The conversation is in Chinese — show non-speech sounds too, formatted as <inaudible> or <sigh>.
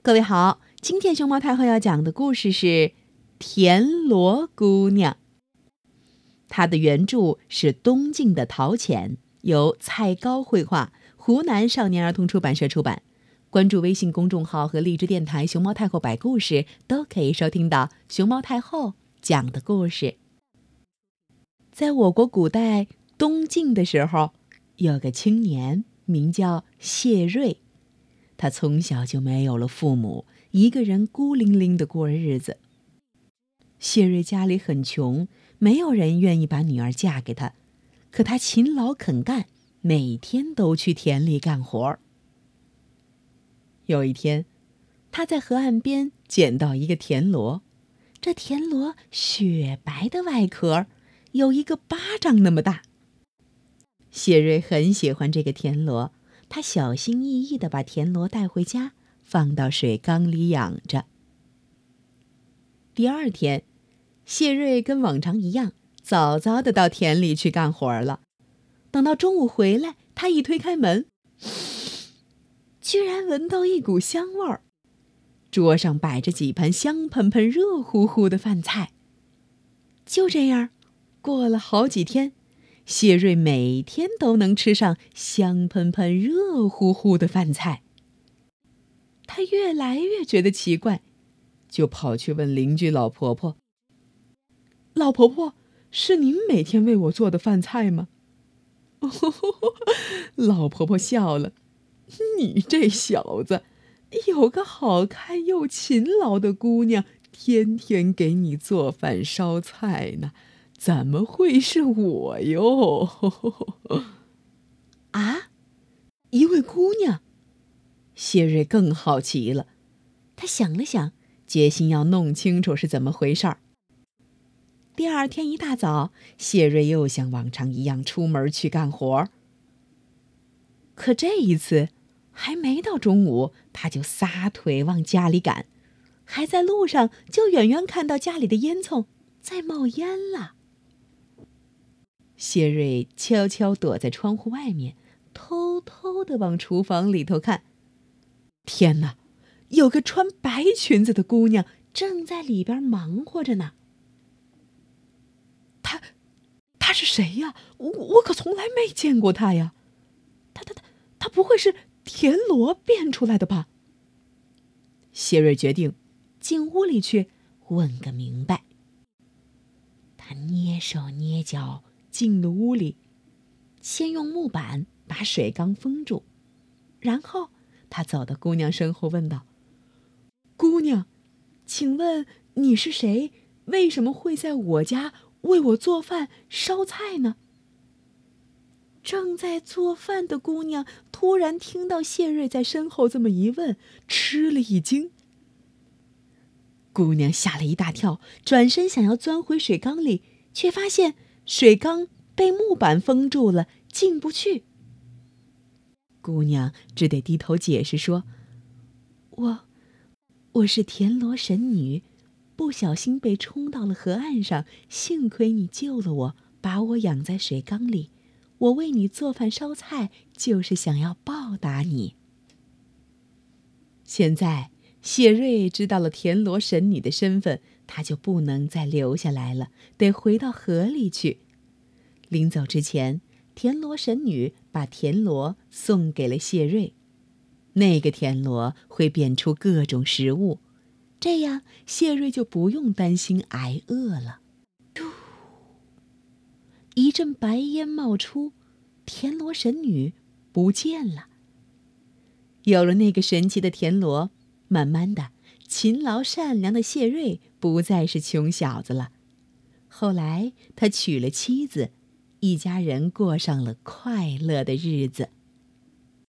各位好，今天熊猫太后要讲的故事是《田螺姑娘》。它的原著是东晋的陶潜，由蔡高绘画，湖南少年儿童出版社出版。关注微信公众号和荔枝电台“熊猫太后摆故事”，都可以收听到熊猫太后讲的故事。在我国古代东晋的时候，有个青年名叫谢瑞。他从小就没有了父母，一个人孤零零的过日子。谢瑞家里很穷，没有人愿意把女儿嫁给他，可他勤劳肯干，每天都去田里干活。有一天，他在河岸边捡到一个田螺，这田螺雪白的外壳，有一个巴掌那么大。谢瑞很喜欢这个田螺。他小心翼翼地把田螺带回家，放到水缸里养着。第二天，谢瑞跟往常一样，早早地到田里去干活了。等到中午回来，他一推开门，居然闻到一股香味儿。桌上摆着几盘香喷喷、热乎乎的饭菜。就这样，过了好几天。谢瑞每天都能吃上香喷喷、热乎乎的饭菜。他越来越觉得奇怪，就跑去问邻居老婆婆：“老婆婆，是您每天为我做的饭菜吗？”哦 <laughs> 老婆婆笑了：“你这小子，有个好看又勤劳的姑娘，天天给你做饭烧菜呢。”怎么会是我哟？<laughs> 啊，一位姑娘。谢瑞更好奇了，他想了想，决心要弄清楚是怎么回事儿。第二天一大早，谢瑞又像往常一样出门去干活儿。可这一次，还没到中午，他就撒腿往家里赶，还在路上就远远看到家里的烟囱在冒烟了。谢瑞悄悄躲在窗户外面，偷偷的往厨房里头看。天哪，有个穿白裙子的姑娘正在里边忙活着呢。她，她是谁呀？我我可从来没见过她呀。她她她她不会是田螺变出来的吧？谢瑞决定进屋里去问个明白。他蹑手蹑脚。进了屋里，先用木板把水缸封住，然后他走到姑娘身后问道：“姑娘，请问你是谁？为什么会在我家为我做饭烧菜呢？”正在做饭的姑娘突然听到谢瑞在身后这么一问，吃了一惊。姑娘吓了一大跳，转身想要钻回水缸里，却发现。水缸被木板封住了，进不去。姑娘只得低头解释说：“我，我是田螺神女，不小心被冲到了河岸上，幸亏你救了我，把我养在水缸里。我为你做饭烧菜，就是想要报答你。”现在谢瑞知道了田螺神女的身份。他就不能再留下来了，得回到河里去。临走之前，田螺神女把田螺送给了谢瑞。那个田螺会变出各种食物，这样谢瑞就不用担心挨饿了。嘟，一阵白烟冒出，田螺神女不见了。有了那个神奇的田螺，慢慢的。勤劳善良的谢瑞不再是穷小子了。后来，他娶了妻子，一家人过上了快乐的日子。